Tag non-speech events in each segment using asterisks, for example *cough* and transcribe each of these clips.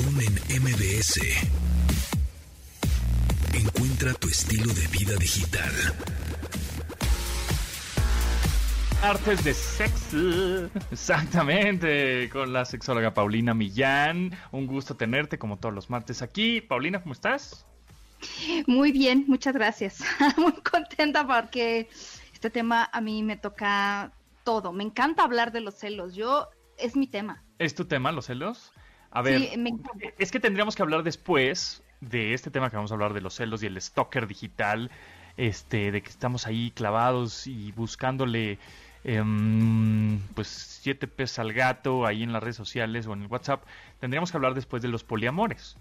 Pontón en MBS. Encuentra tu estilo de vida digital. Artes de sexo. Exactamente, con la sexóloga Paulina Millán. Un gusto tenerte como todos los martes aquí. Paulina, ¿cómo estás? Muy bien, muchas gracias. *laughs* Muy contenta porque este tema a mí me toca todo. Me encanta hablar de los celos. Yo, es mi tema. ¿Es tu tema, los celos? A ver, es que tendríamos que hablar después de este tema que vamos a hablar de los celos y el stalker digital, este, de que estamos ahí clavados y buscándole Em, pues siete pesos al gato ahí en las redes sociales o en el WhatsApp, tendríamos que hablar después de los poliamores.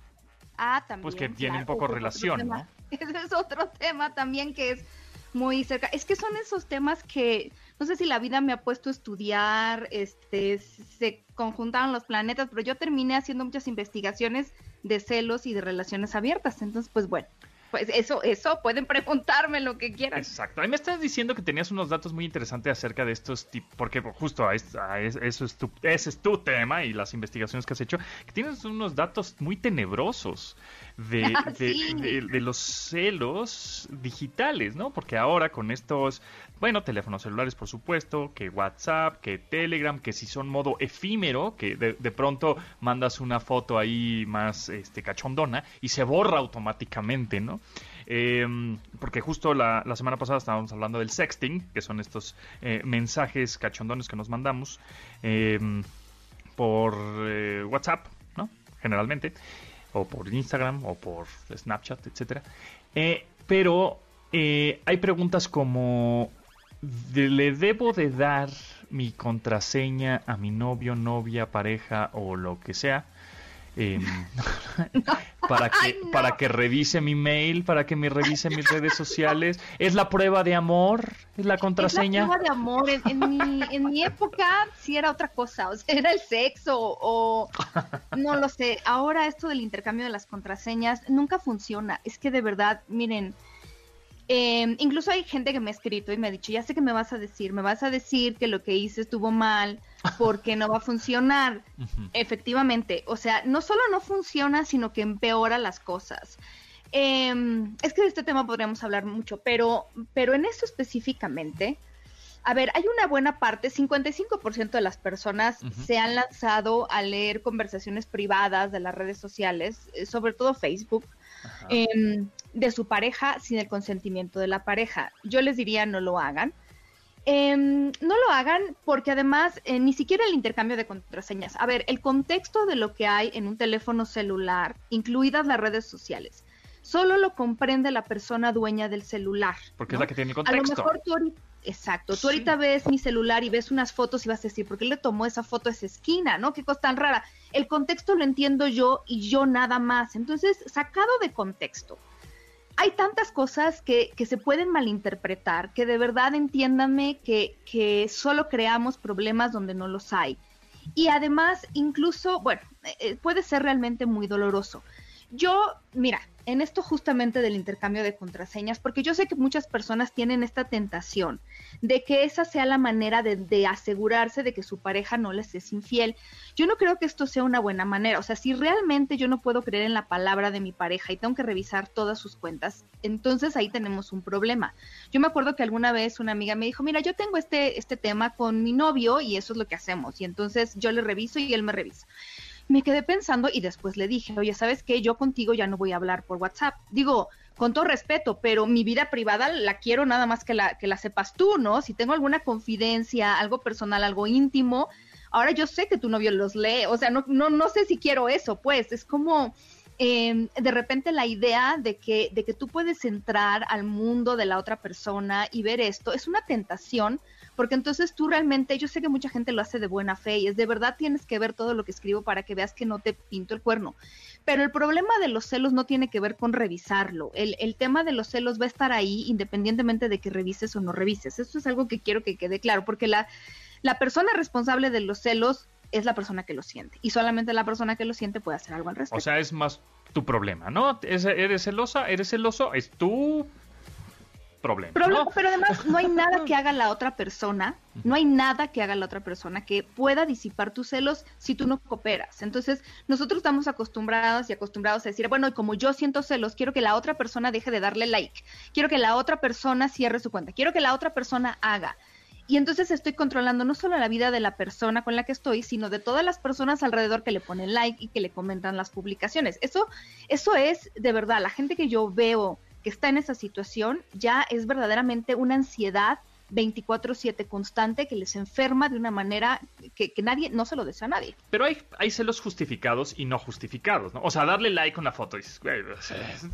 Ah, también. Pues que tiene un poco relación, ¿no? *laughs* Ese es otro tema también que es muy cerca. Es que son esos temas que no sé si la vida me ha puesto a estudiar, este, se conjuntaron los planetas, pero yo terminé haciendo muchas investigaciones de celos y de relaciones abiertas. Entonces, pues bueno, pues eso, eso, pueden preguntarme lo que quieran. Exacto. Ahí me estás diciendo que tenías unos datos muy interesantes acerca de estos tipos, porque justo eso es tu, ese es tu tema y las investigaciones que has hecho, que tienes unos datos muy tenebrosos de, *laughs* ah, de, los celos digitales, ¿no? Porque ahora con estos, bueno, teléfonos celulares, por supuesto, que WhatsApp, que Telegram, que si son modo efímero, que de, pronto mandas una foto ahí más este, cachondona y se borra automáticamente, ¿no? Em, porque justo la, semana pasada estábamos hablando del sexting, que son estos eh, mensajes cachondones que nos mandamos em, por eh, WhatsApp, ¿no? Generalmente, o por Instagram, o por Snapchat, etcétera. Eh, pero hay preguntas como, ¿le debo de dar mi contraseña a mi novio, novia, pareja o lo que sea? Em, *laughs* para que para que revise mi mail, para que me revise mis redes sociales. Es la prueba de amor, es la contraseña. Es la prueba de amor. En, mi, en mi época sí era otra cosa, o sea, era el sexo o *laughs* no lo sé. Ahora esto del intercambio de las contraseñas nunca funciona. Es que de verdad, miren, eh, incluso hay gente que me ha escrito y me ha dicho, ya sé que me vas a decir, me vas a decir que lo que hice estuvo mal *laughs* porque no va a funcionar. Efectivamente, o sea, no solo no funciona, sino que empeora las cosas. Em, es que de este tema podríamos hablar mucho, pero, pero en esto específicamente, a ver, hay una buena parte, 55% de las personas se han lanzado a leer conversaciones privadas de las redes sociales, eh, sobre todo Facebook, Em, de su pareja sin el consentimiento de la pareja. Yo les diría no lo hagan. Em, no lo hagan porque además eh, ni siquiera el intercambio de contraseñas. A ver, el contexto de lo que hay en un teléfono celular, incluidas las redes sociales, solo lo comprende la persona dueña del celular. Porque es la que tiene contexto. A lo mejor tú Exacto. Tú ahorita ves mi celular y ves unas fotos y vas a decir, ¿por qué le tomó esa foto a esa esquina? ¿No? Qué cosa tan rara. El contexto lo entiendo yo y yo nada más. Entonces, sacado de contexto, hay tantas cosas que, que se pueden malinterpretar, que de verdad entiéndanme que, que solo creamos problemas donde no los hay. Y además, incluso, bueno, eh, eh, puede ser realmente muy doloroso. Yo, mira, en esto justamente del intercambio de contraseñas, porque yo sé que muchas personas tienen esta tentación de que esa sea la manera de, asegurarse de que su pareja no les es infiel. Yo no creo que esto sea una buena manera. O sea, si realmente yo no puedo creer en la palabra de mi pareja y tengo que revisar todas sus cuentas, entonces ahí tenemos un problema. Yo me acuerdo que alguna vez una amiga me dijo, mira, yo tengo este, este tema con mi novio y eso es lo que hacemos. Y entonces yo le reviso y él me revisa me quedé pensando y después le dije, oye, ¿sabes qué? Yo contigo ya no voy a hablar por WhatsApp. Digo, con todo respeto, pero mi vida privada la quiero nada más que la, que la sepas tú, ¿no? Si tengo alguna confidencia, algo personal, algo íntimo, ahora yo sé que tu novio los lee, o sea, no, no, no sé si quiero eso, pues, es como... Em, de repente la idea de que, de que tú puedes entrar al mundo de la otra persona y ver esto es una tentación porque entonces tú realmente, yo sé que mucha gente lo hace de buena fe y es de verdad tienes que ver todo lo que escribo para que veas que no te pinto el cuerno. Pero el problema de los celos no tiene que ver con revisarlo. El, el tema de los celos va a estar ahí independientemente de que revises o no revises. Eso es algo que quiero que quede claro, porque la, la persona responsable de los celos es la persona que lo siente. Y solamente la persona que lo siente puede hacer algo al respecto. O sea, es más tu problema, ¿no? ¿Eres celosa? ¿Eres celoso? Es tú problema. Problema, ¿no? Pero además no hay nada que haga la otra persona, no hay nada que haga la otra persona que pueda disipar tus celos si tú no cooperas. Entonces, nosotros estamos acostumbrados y acostumbrados a decir, bueno, como yo siento celos, quiero que la otra persona deje de darle like, quiero que la otra persona cierre su cuenta, quiero que la otra persona haga. Y entonces estoy controlando no solo la vida de la persona con la que estoy, sino de todas las personas alrededor que le ponen like y que le comentan las publicaciones. Eso, eso es de verdad, la gente que yo veo que está en esa situación ya es verdaderamente una ansiedad 24/7 constante que les enferma de una manera que, que, nadie, no se lo desea a nadie. Pero hay, hay celos justificados y no justificados, ¿no? O sea, darle like a una foto y dices,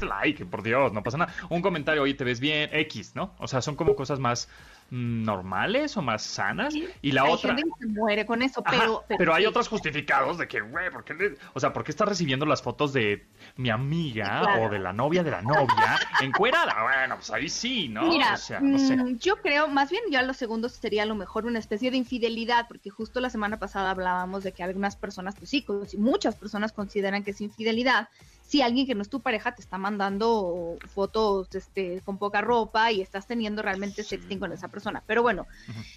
like, por Dios, no pasa nada. Un comentario, oye, te ves bien, X, ¿no? O sea, son como cosas más normales o más sanas Sí, y la hay otra gente que se muere con eso, Ajá, pero, pero, hay sí. otros justificados de que, güey, ¿por qué le- o sea, ¿por qué estás recibiendo las fotos de mi amiga Claro. o de la novia de la novia encuerada? Bueno, pues ahí sí, ¿no? Mira, o sea, no sé. mm, yo creo, más bien ya lo segundo sería a lo mejor una especie de infidelidad, porque justo la semana pasada hablábamos de que algunas personas, pues sí, muchas personas consideran que es infidelidad. Si alguien que no es tu pareja te está mandando fotos este, con poca ropa y estás teniendo realmente sexting con esa persona. Pero bueno,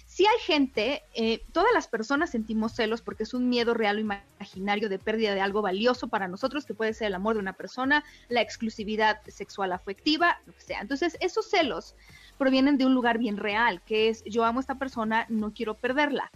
si hay gente, eh, todas las personas sentimos celos porque es un miedo real o imaginario de pérdida de algo valioso para nosotros, que puede ser el amor de una persona, la exclusividad sexual afectiva, lo que sea. Entonces, esos celos provienen de un lugar bien real, que es yo amo a esta persona, no quiero perderla.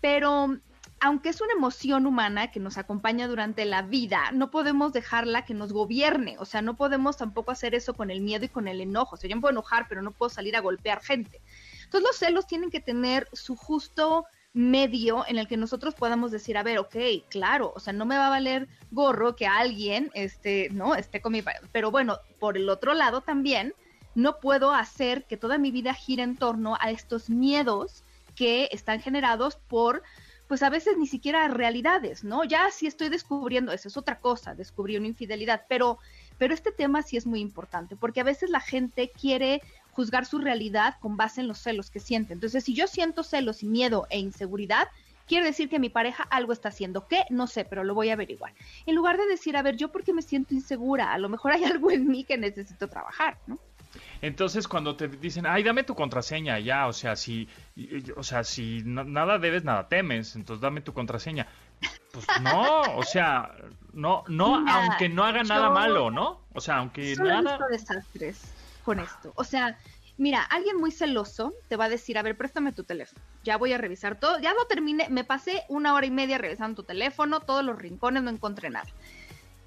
Pero aunque es una emoción humana que nos acompaña durante la vida, no podemos dejarla que nos gobierne, o sea, no podemos tampoco hacer eso con el miedo y con el enojo. O sea, yo me puedo enojar, pero no puedo salir a golpear gente. Entonces los celos tienen que tener su justo medio en el que nosotros podamos decir, a ver, ok, claro, o sea, no me va a valer gorro que alguien, este, no, esté con mi. Pero bueno, por el otro lado también, no puedo hacer que toda mi vida gire en torno a estos miedos que están generados por, pues a veces ni siquiera realidades, ¿no? Ya si estoy descubriendo, eso es otra cosa, descubrir una infidelidad, pero, pero este tema sí es muy importante, porque a veces la gente quiere juzgar su realidad con base en los celos que siente. Entonces, si yo siento celos y miedo e inseguridad, quiere decir que mi pareja algo está haciendo. ¿Qué? No sé, pero lo voy a averiguar. En lugar de decir, a ver, yo porque me siento insegura, a lo mejor hay *laughs* algo en mí que necesito trabajar, ¿no? Entonces, cuando te dicen, ay, dame tu contraseña, ya, o sea, si, o sea, si na- nada debes, nada temes, entonces dame tu contraseña. Pues no, o sea, no, no, aunque no haga nada yo- malo, ¿no? O sea, aunque Solo he nada. visto desastres con esto. O sea, mira, alguien muy celoso te va a decir, a ver, préstame tu teléfono. Ya voy a revisar todo. Ya lo terminé, me pasé una hora y media revisando tu teléfono, todos los rincones, no encontré nada.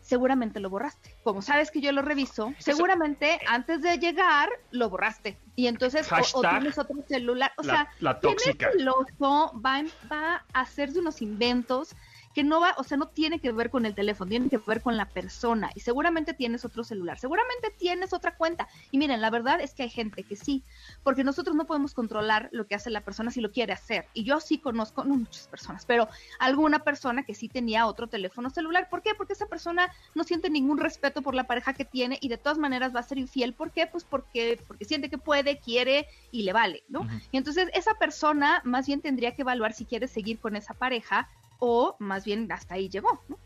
Seguramente lo borraste. Como sabes que yo lo reviso, seguramente antes de llegar lo borraste. Y entonces, o- o, tienes otro celular. O la- sea, la tóxica. es celoso va, va a hacerse unos inventos que no va, o sea, no tiene que ver con el teléfono, tiene que ver con la persona. Y seguramente tienes otro celular, seguramente tienes otra cuenta. Y miren, la verdad es que hay gente que sí, porque nosotros no podemos controlar lo que hace la persona si lo quiere hacer. Y yo sí conozco, no muchas personas, pero alguna persona que sí tenía otro teléfono celular. ¿Por qué? Porque esa persona no siente ningún respeto por la pareja que tiene y de todas maneras va a ser infiel. ¿Por qué? Pues porque, porque siente que puede, quiere y le vale, ¿no? Y entonces esa persona más bien tendría que evaluar si quiere seguir con esa pareja o más bien hasta ahí llegó, ¿no?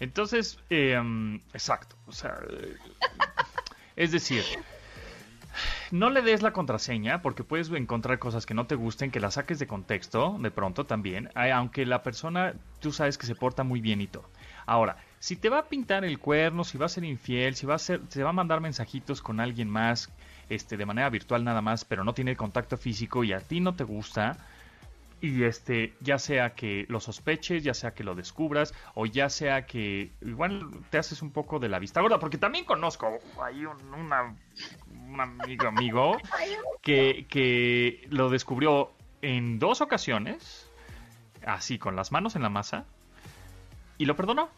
Entonces, eh, exacto. O sea, eh, es decir, no le des la contraseña porque puedes encontrar cosas que no te gusten, que las saques de contexto de pronto también, eh, aunque la persona tú sabes que se porta muy bien y todo. Ahora, si te va a pintar el cuerno, si va a ser infiel, si va a ser, se va a mandar mensajitos con alguien más, este, de manera virtual nada más, pero no tiene contacto físico y a ti no te gusta, y este, ya sea que lo sospeches, ya sea que lo descubras, o ya sea que igual te haces un poco de la vista gorda, porque también conozco hay un, una, un amigo amigo *laughs* que, que lo descubrió en dos ocasiones, así con las manos en la masa, y lo perdonó.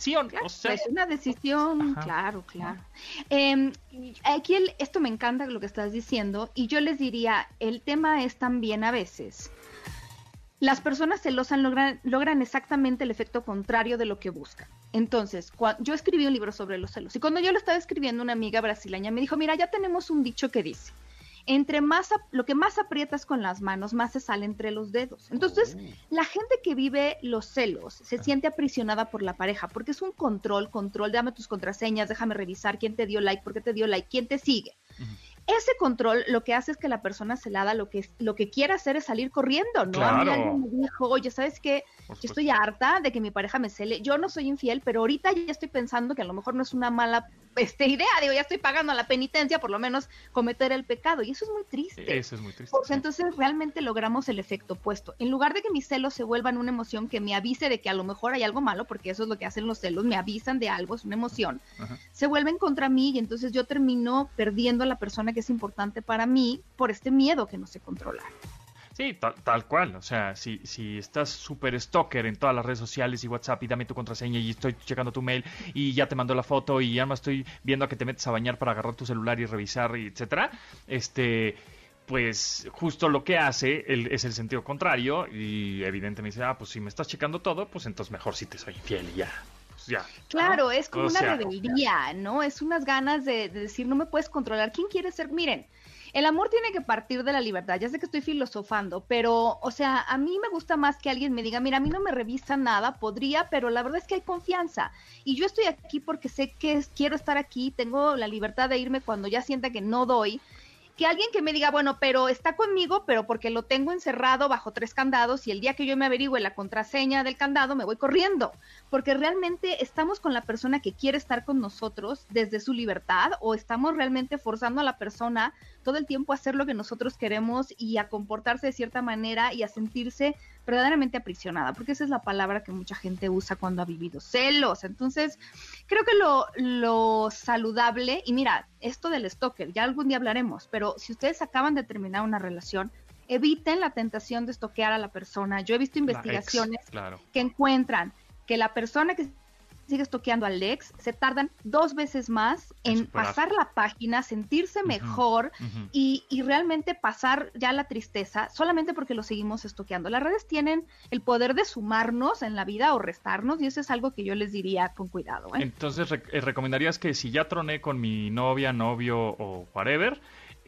¿Sí o no? O sea, es una decisión, Ajá. claro, claro. Eh, aquí el- esto me encanta lo que estás diciendo y yo les diría, el tema es también a veces, las personas celosas logran, logran exactamente el efecto contrario de lo que buscan. Entonces, yo escribí un libro sobre los celos y cuando yo lo estaba escribiendo, una amiga brasileña me dijo, mira, ya tenemos un dicho que dice, entre más, lo que más aprietas con las manos, más se sale entre los dedos. Entonces, la gente que vive los celos se siente aprisionada por la pareja porque es un control, control, dame tus contraseñas, déjame revisar quién te dio like, por qué te dio like, quién te sigue. Ese control lo que hace es que la persona celada lo que, lo que quiere hacer es salir corriendo, ¿no? A mí Claro. alguien me dijo, oye, ¿sabes qué? Yo estoy harta de que mi pareja me cele. Yo no soy infiel, pero ahorita ya estoy pensando que a lo mejor no es una mala este, idea. Digo, ya estoy pagando la penitencia, por lo menos cometer el pecado. Y eso es muy triste. Eso es muy triste. Porque sí. entonces realmente logramos el efecto opuesto. En lugar de que mis celos se vuelvan una emoción que me avise de que a lo mejor hay algo malo, porque eso es lo que hacen los celos, me avisan de algo, es una emoción, Ajá. se vuelven contra mí y entonces yo termino perdiendo a la persona que es importante para mí por este miedo que no sé controlar. Sí, tal, tal cual. O sea, si, si estás súper stalker en todas las redes sociales y WhatsApp y dame tu contraseña y estoy checando tu mail y ya te mandó la foto y ya me estoy viendo a que te metes a bañar para agarrar tu celular y revisar y etcétera, este pues justo lo que hace es el sentido contrario y evidentemente dice, ah, pues si me estás checando todo, pues entonces mejor si te soy infiel y ya. Pues ya. Claro, ¿no? es como O una sea, rebeldía, ¿no? Es unas ganas de, de decir, no me puedes controlar. ¿Quién quiere ser? Miren, el amor tiene que partir de la libertad. Ya sé que estoy filosofando, pero, o sea, a mí me gusta más que alguien me diga, mira, a mí no me revisa nada, podría, pero la verdad es que hay confianza. Y yo estoy aquí porque sé que quiero estar aquí, tengo la libertad de irme cuando ya sienta que no doy. Que alguien que me diga, bueno, pero está conmigo, pero porque lo tengo encerrado bajo tres candados y el día que yo me averigüe la contraseña del candado me voy corriendo porque realmente estamos con la persona que quiere estar con nosotros desde su libertad o estamos realmente forzando a la persona todo el tiempo a hacer lo que nosotros queremos y a comportarse de cierta manera y a sentirse verdaderamente aprisionada, porque esa es la palabra que mucha gente usa cuando ha vivido celos. Entonces, creo que lo, lo saludable, y mira, esto del stalker, ya algún día hablaremos, pero si ustedes acaban de terminar una relación, eviten la tentación de estoquear a la persona. Yo he visto ex, investigaciones claro. que encuentran que la persona que sigue estoqueando al ex se tardan dos veces más En pasar la página, sentirse mejor y, y realmente pasar ya la tristeza solamente porque lo seguimos estoqueando. Las redes tienen el poder de sumarnos en la vida o restarnos y eso es algo que yo les diría con cuidado. ¿eh? Entonces, re- eh, recomendarías que si ya troné con mi novia, novio o whatever,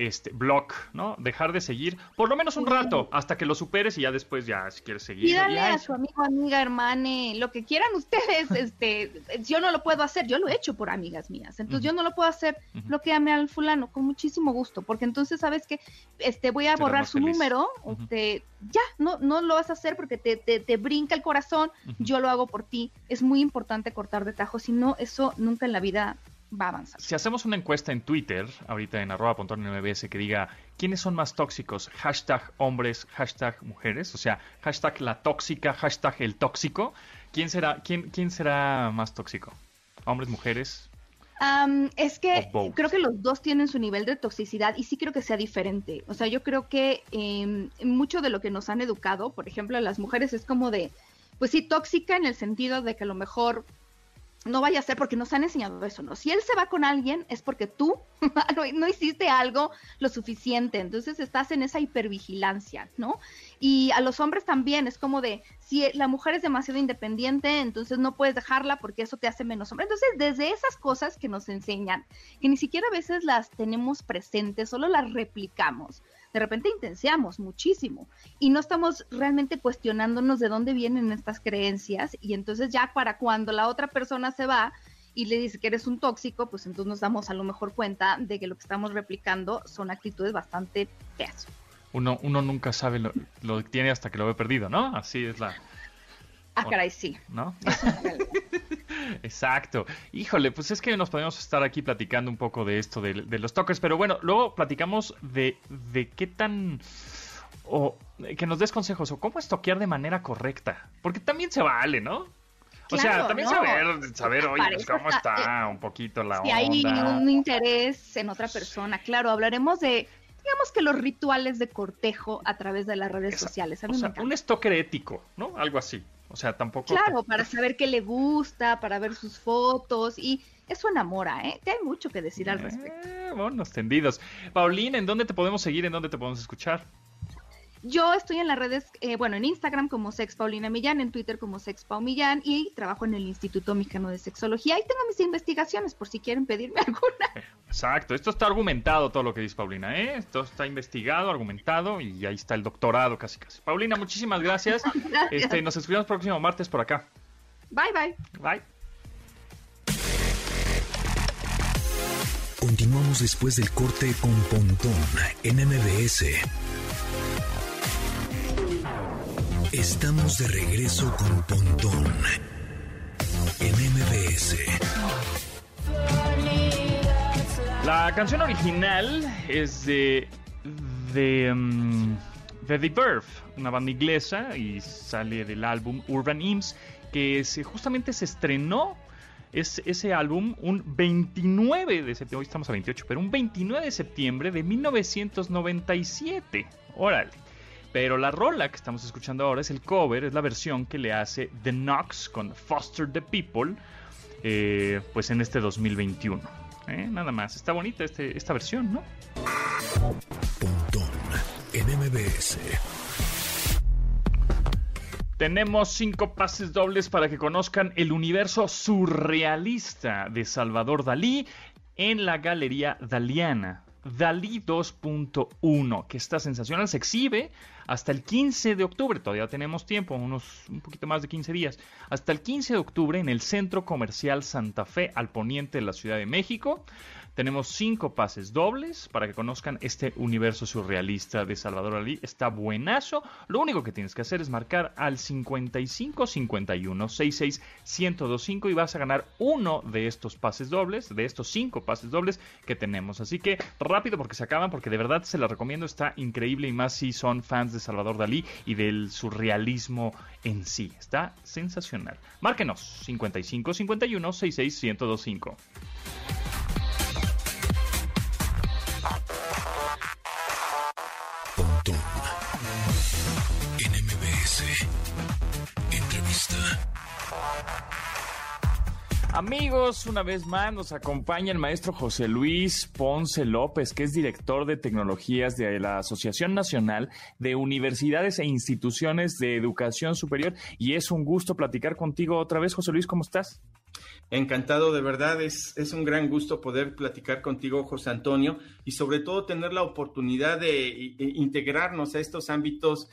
este, block, ¿no? Dejar de seguir por lo menos un rato hasta que lo superes y ya después ya si quieres seguir. Pídanle ya a su amigo, amiga, hermane, lo que quieran ustedes. *laughs* este, yo no lo puedo hacer, yo lo he hecho por amigas mías. Entonces yo no lo puedo hacer, Ujú. bloqueame al fulano con muchísimo gusto, porque entonces sabes que este voy a borrar su feliz. número, este, ya, no, no lo vas a hacer porque te, te, te brinca el corazón, yo lo hago por ti. Es muy importante cortar de tajo, si no, eso nunca en la vida va a avanzar. Si hacemos una encuesta en Twitter, ahorita en arroba MBS, que diga quiénes son más tóxicos, hashtag hombres, hashtag mujeres, o sea, hashtag la tóxica, hashtag el tóxico, ¿quién será, quién, quién será más tóxico? ¿Hombres, mujeres? Am, es que creo que los dos tienen su nivel de toxicidad y sí creo que sea diferente. O sea, yo creo que em, mucho de lo que nos han educado, por ejemplo, a las mujeres es como de, pues sí, tóxica en el sentido de que a lo mejor no vaya a ser porque nos han enseñado eso, ¿no? Si él se va con alguien es porque tú *laughs* no, hiciste algo lo suficiente, entonces estás en esa hipervigilancia, ¿no? Y a los hombres también es como de, si la mujer es demasiado independiente, entonces no puedes dejarla porque eso te hace menos hombre. Entonces, desde esas cosas que nos enseñan, que ni siquiera a veces las tenemos presentes, solo las replicamos, de repente intenseamos muchísimo y no estamos realmente cuestionándonos de dónde vienen estas creencias y entonces ya para cuando la otra persona se va y le dice que eres un tóxico, pues entonces nos damos a lo mejor cuenta de que lo que estamos replicando son actitudes bastante feas. Uno, uno nunca sabe lo, lo que tiene hasta que lo ve perdido, ¿no? Así es la, Ah, caray, sí. ¿no? *laughs* Exacto. Híjole, pues es que nos podemos estar aquí platicando un poco de esto, de, de los toques, pero bueno, luego platicamos de, de qué tan... o que nos des consejos, o cómo estoquear de manera correcta, porque también se vale, ¿no? O sea, también no. saber, saber, oye, pues, cómo está, está un poquito la si hay onda. un interés en otra persona, claro, hablaremos de, digamos que los rituales de cortejo a través de las redes Esa- sociales. A O mí me sea, encanta. un stalker ético, ¿no? Algo así. O sea, tampoco... Claro, para saber qué le gusta, para ver sus fotos y eso enamora, ¿eh? Te hay mucho que decir al respecto. Eh, monos tendidos. Paulina, ¿en dónde te podemos seguir? ¿En dónde te podemos escuchar? Yo estoy en las redes, eh, bueno, en Instagram como Sex Paulina Millán, en Twitter como Sex Pau Millán y trabajo en el Instituto Mexicano de Sexología. Ahí tengo mis investigaciones por si quieren pedirme *laughs* alguna. Exacto, esto está argumentado todo lo que dice Paulina, ¿eh? Esto está investigado, argumentado y ahí está el doctorado casi casi. Paulina, muchísimas gracias. *laughs* Gracias. Este, nos escribimos próximo martes por acá. Bye, bye. Bye. Continuamos después del corte con Pontón en MBS. Estamos de regreso con Pontón en MBS. La canción original es de de, de The Verve, una banda inglesa y sale del álbum Urban Hymns que justamente se estrenó es ese álbum un 29 de septiembre, hoy estamos a 28, pero un 29 de septiembre de 1997. Órale. Pero la rola que estamos escuchando ahora es el cover, es la versión que le hace The Knox con Foster the People, eh, pues en este 2021. ¿eh? Nada más, está bonita este, esta versión, ¿no? Pontón en MBS. Tenemos cinco pases dobles para que conozcan el universo surrealista de Salvador Dalí en la Galería Daliana. Dalí 2.1, que está sensacional, se exhibe hasta el 15 de octubre, todavía tenemos tiempo, unos un poquito más de 15 días, hasta el 15 de octubre en el Centro Comercial Santa Fe al poniente de la Ciudad de México. Tenemos cinco pases dobles para que conozcan este universo surrealista de Salvador Dalí. Está buenazo. Lo único que tienes que hacer es marcar al 55 51 66 1025 y vas a ganar uno de estos pases dobles, de estos cinco pases dobles que tenemos. Así que rápido porque se acaban, porque de verdad se la recomiendo. Está increíble y más si son fans de Salvador Dalí y del surrealismo en sí. Está sensacional. Márquenos 55 51 66 1025. Este, entrevista. Amigos, una vez más nos acompaña el maestro José Luis Ponce López, que es director de tecnologías de la Asociación Nacional de Universidades e Instituciones de Educación Superior. Y es un gusto platicar contigo otra vez, José Luis, ¿cómo estás? Encantado, de verdad, es, es un gran gusto poder platicar contigo, José Antonio, y sobre todo tener la oportunidad de e, e, integrarnos a estos ámbitos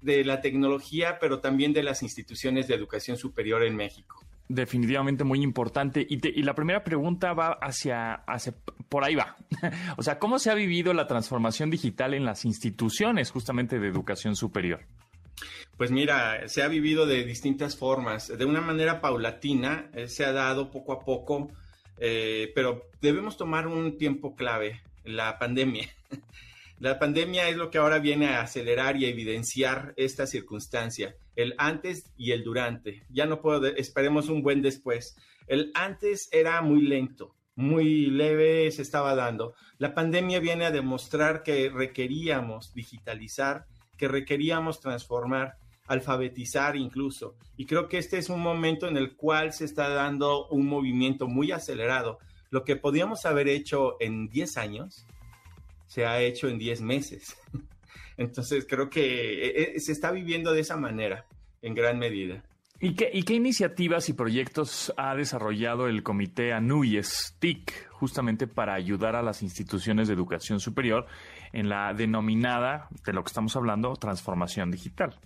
de la tecnología, pero también de las instituciones de educación superior en México. Definitivamente muy importante. Y, te- y la primera pregunta va hacia, hacia, por ahí va. *laughs* o sea, ¿cómo se ha vivido la transformación digital en las instituciones justamente de educación superior? Pues mira, se ha vivido de distintas formas, de una manera paulatina, eh, se ha dado poco a poco, eh, pero debemos tomar un tiempo clave, la pandemia. *laughs* La pandemia es lo que ahora viene a acelerar y a evidenciar esta circunstancia, el antes y el durante. Ya no puedo, esperemos un buen después. El antes era muy lento, muy leve se estaba dando. La pandemia viene a demostrar que requeríamos digitalizar, que requeríamos transformar, alfabetizar incluso. Y creo que este es un momento en el cual se está dando un movimiento muy acelerado. Lo que podíamos haber hecho en 10 años, se ha hecho en 10 meses. *laughs* Entonces creo que eh, eh, se está viviendo de esa manera, en gran medida. ¿Y qué, ¿Y qué iniciativas y proyectos ha desarrollado el comité ANUYES TIC justamente para ayudar a las instituciones de educación superior en la denominada, de lo que estamos hablando, transformación digital?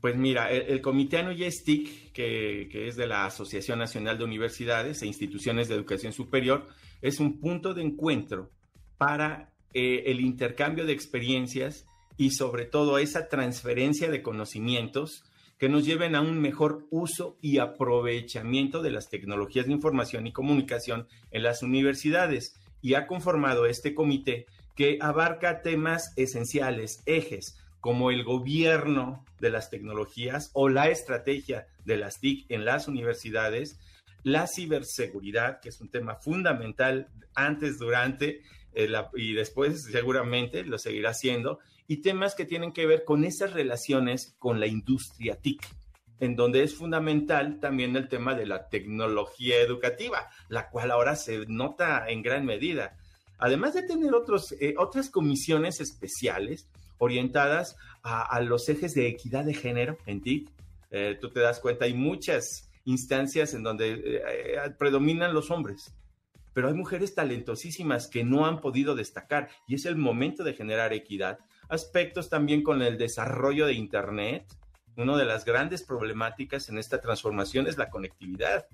Pues mira, el, el Comité ANUYES-TIC, que, que es de la Asociación Nacional de Universidades e Instituciones de Educación Superior, es un punto de encuentro para eh, el intercambio de experiencias y sobre todo esa transferencia de conocimientos que nos lleven a un mejor uso y aprovechamiento de las tecnologías de información y comunicación en las universidades. Y ha conformado este comité que abarca temas esenciales, ejes, como el gobierno de las tecnologías o la estrategia de las TIC en las universidades, la ciberseguridad, que es un tema fundamental antes, durante eh, la, y después seguramente lo seguirá siendo, y temas que tienen que ver con esas relaciones con la industria TIC, en donde es fundamental también el tema de la tecnología educativa, la cual ahora se nota en gran medida. Además de tener otros, eh, otras comisiones especiales orientadas a, a, los ejes de equidad de género en TIC, eh, tú te das cuenta, hay muchas instancias en donde eh, predominan los hombres, pero hay mujeres talentosísimas que no han podido destacar y es el momento de generar equidad aspectos también con el desarrollo de Internet. Una de las grandes problemáticas en esta transformación es la conectividad.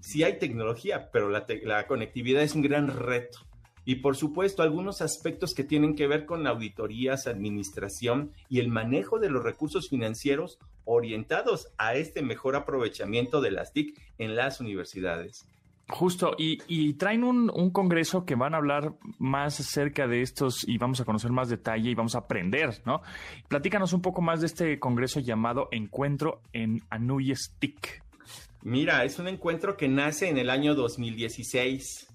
Sí hay tecnología, pero la, la conectividad es un gran reto. y por supuesto algunos aspectos que tienen que ver con auditorías, administración y el manejo de los recursos financieros orientados a este mejor aprovechamiento de las TIC en las universidades. Justo, y, traen un, un, congreso que van a hablar más acerca de estos y vamos a conocer más detalle y vamos a aprender, ¿no? Platícanos un poco más de este congreso llamado Encuentro en Anuyes TIC. Mira, es un encuentro que nace en el año 2016.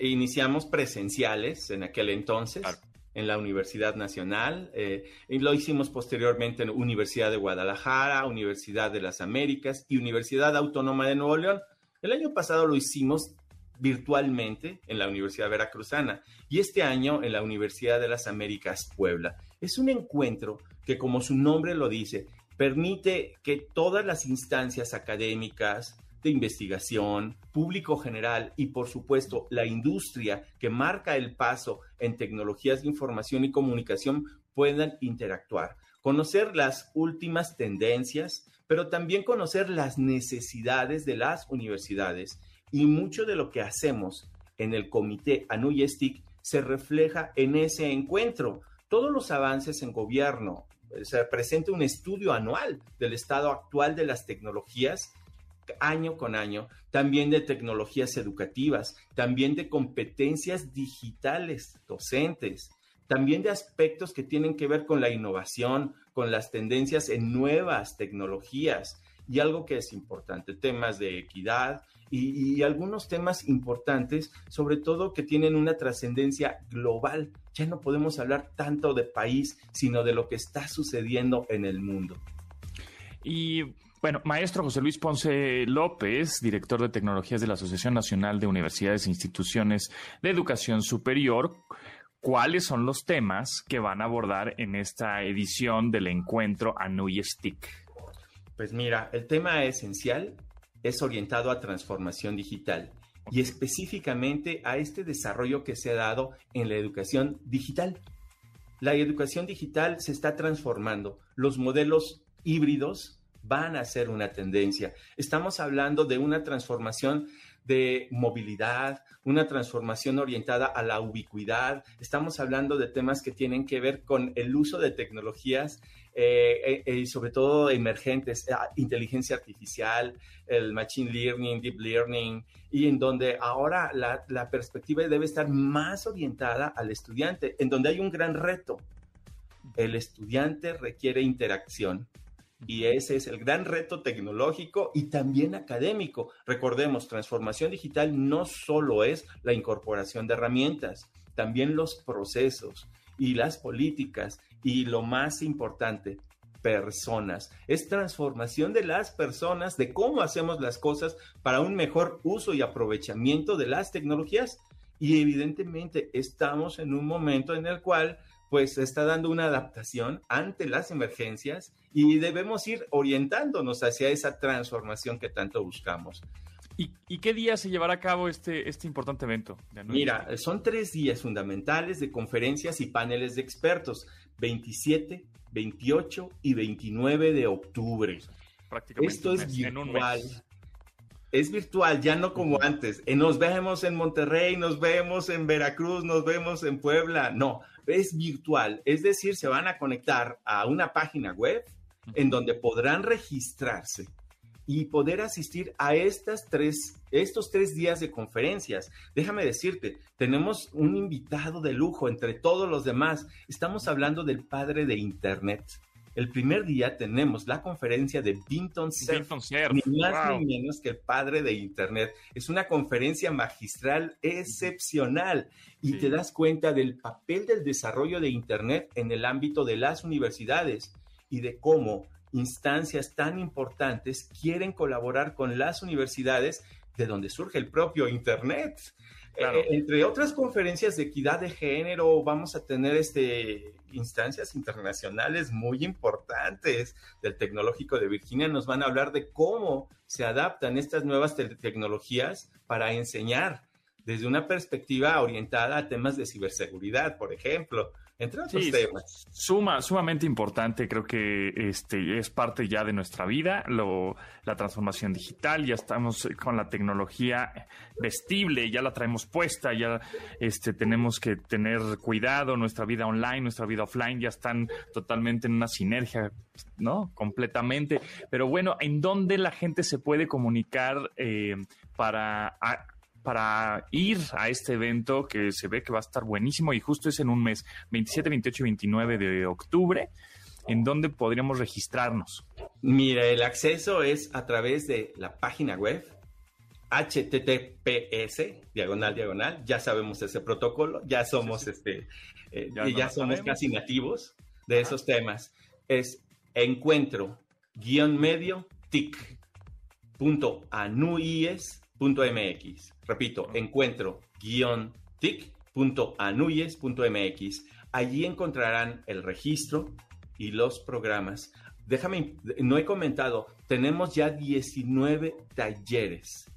Iniciamos presenciales en aquel entonces. en la Universidad Nacional, eh, y lo hicimos posteriormente en Universidad de Guadalajara, Universidad de las Américas y Universidad Autónoma de Nuevo León. El año pasado lo hicimos virtualmente en la Universidad Veracruzana y este año en la Universidad de las Américas Puebla. Es un encuentro que, como su nombre lo dice, permite que todas las instancias académicas, de investigación, público general y por supuesto la industria que marca el paso en tecnologías de información y comunicación puedan interactuar, conocer las últimas tendencias, pero también conocer las necesidades de las universidades. Y mucho de lo que hacemos en el comité ANUYESTIC se refleja en ese encuentro. Todos los avances en gobierno, se presenta un estudio anual del estado actual de las tecnologías año con año, también de tecnologías educativas, también de competencias digitales docentes, también de aspectos que tienen que ver con la innovación, con las tendencias en nuevas tecnologías y algo que es importante, temas de equidad y, algunos temas importantes, sobre todo que tienen una trascendencia global. Ya no podemos hablar tanto de país, sino de lo que está sucediendo en el mundo. Y bueno, maestro José Luis Ponce López, director de tecnologías de la Asociación Nacional de Universidades e Instituciones de Educación Superior, ¿cuáles son los temas que van a abordar en esta edición del encuentro ANUY STIC? Pues mira, el tema esencial es orientado a transformación digital y específicamente a este desarrollo que se ha dado en la educación digital. La educación digital se está transformando. Los modelos híbridos van a ser una tendencia. Estamos hablando de una transformación de movilidad, una transformación orientada a la ubicuidad. Estamos hablando de temas que tienen que ver con el uso de tecnologías eh, eh, sobre todo emergentes, ah, inteligencia artificial, el machine learning, deep learning, y en donde ahora la, la perspectiva debe estar más orientada al estudiante, en donde hay un gran reto. El estudiante requiere interacción y ese es el gran reto tecnológico y también académico. Recordemos, transformación digital no solo es la incorporación de herramientas, también los procesos y las políticas y lo más importante, personas. Es transformación de las personas, de cómo hacemos las cosas para un mejor uso y aprovechamiento de las tecnologías. Y evidentemente estamos en un momento en el cual pues está dando una adaptación ante las emergencias y debemos ir orientándonos hacia esa transformación que tanto buscamos. ¿Y, qué día se llevará a cabo este, este importante evento? Mira, son tres días fundamentales de conferencias y paneles de expertos, 27, 28 y 29 de octubre. Prácticamente Esto es virtual. Es virtual, ya no como antes. Eh, nos vemos en Monterrey, nos vemos en Veracruz, nos vemos en Puebla. No, es virtual. Es decir, se van a conectar a una página web en donde podrán registrarse y poder asistir a estas tres, estos tres días de conferencias. Déjame decirte, tenemos un invitado de lujo entre todos los demás. Estamos hablando del padre de Internet. El primer día tenemos la conferencia de Vinton Cerf, ni más ni menos que el padre de Internet. Es una conferencia magistral excepcional y te das cuenta del papel del desarrollo de Internet en el ámbito de las universidades y de cómo instancias tan importantes quieren colaborar con las universidades de donde surge el propio Internet. Eh, entre otras conferencias de equidad de género, vamos a tener este, instancias internacionales muy importantes del Tecnológico de Virginia. Nos van a hablar de cómo se adaptan estas nuevas tecnologías para enseñar desde una perspectiva orientada a temas de ciberseguridad, por ejemplo. Entre otros temas. Suma, sumamente importante, creo que este es parte ya de nuestra vida, lo, la transformación digital, ya estamos con la tecnología vestible, ya la traemos puesta, ya este, tenemos que tener cuidado, nuestra vida online, nuestra vida offline ya están totalmente en una sinergia, ¿no? Completamente. Pero bueno, ¿en dónde la gente se puede comunicar eh, para para ir a este evento que se ve que va a estar buenísimo y justo es en un mes, 27, 28 y 29 de octubre, en donde podríamos registrarnos. Mira, el acceso es a través de la página web https diagonal diagonal ya sabemos ese protocolo ya somos este eh, ya, somos casi nativos de esos temas. Es encuentro guion medio tic punto anuies .mx. Repito, encuentro guion tic.anuyes.mx. Allí encontrarán el registro y los programas. Déjame, no he comentado, tenemos ya 19 talleres.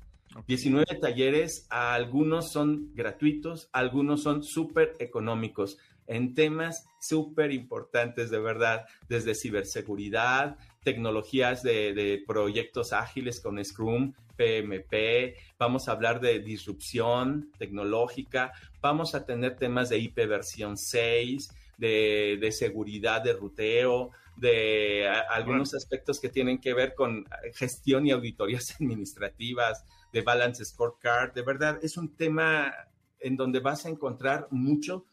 19 talleres, algunos son gratuitos, algunos son súper económicos en temas súper importantes de verdad, desde ciberseguridad, tecnologías de, proyectos ágiles con Scrum, PMP, vamos a hablar de disrupción tecnológica, vamos a tener temas de IP versión 6, de, seguridad de ruteo, de algunos aspectos que tienen que ver con gestión y auditorías *laughs* administrativas, de balance scorecard. De verdad, es un tema en donde vas a encontrar mucho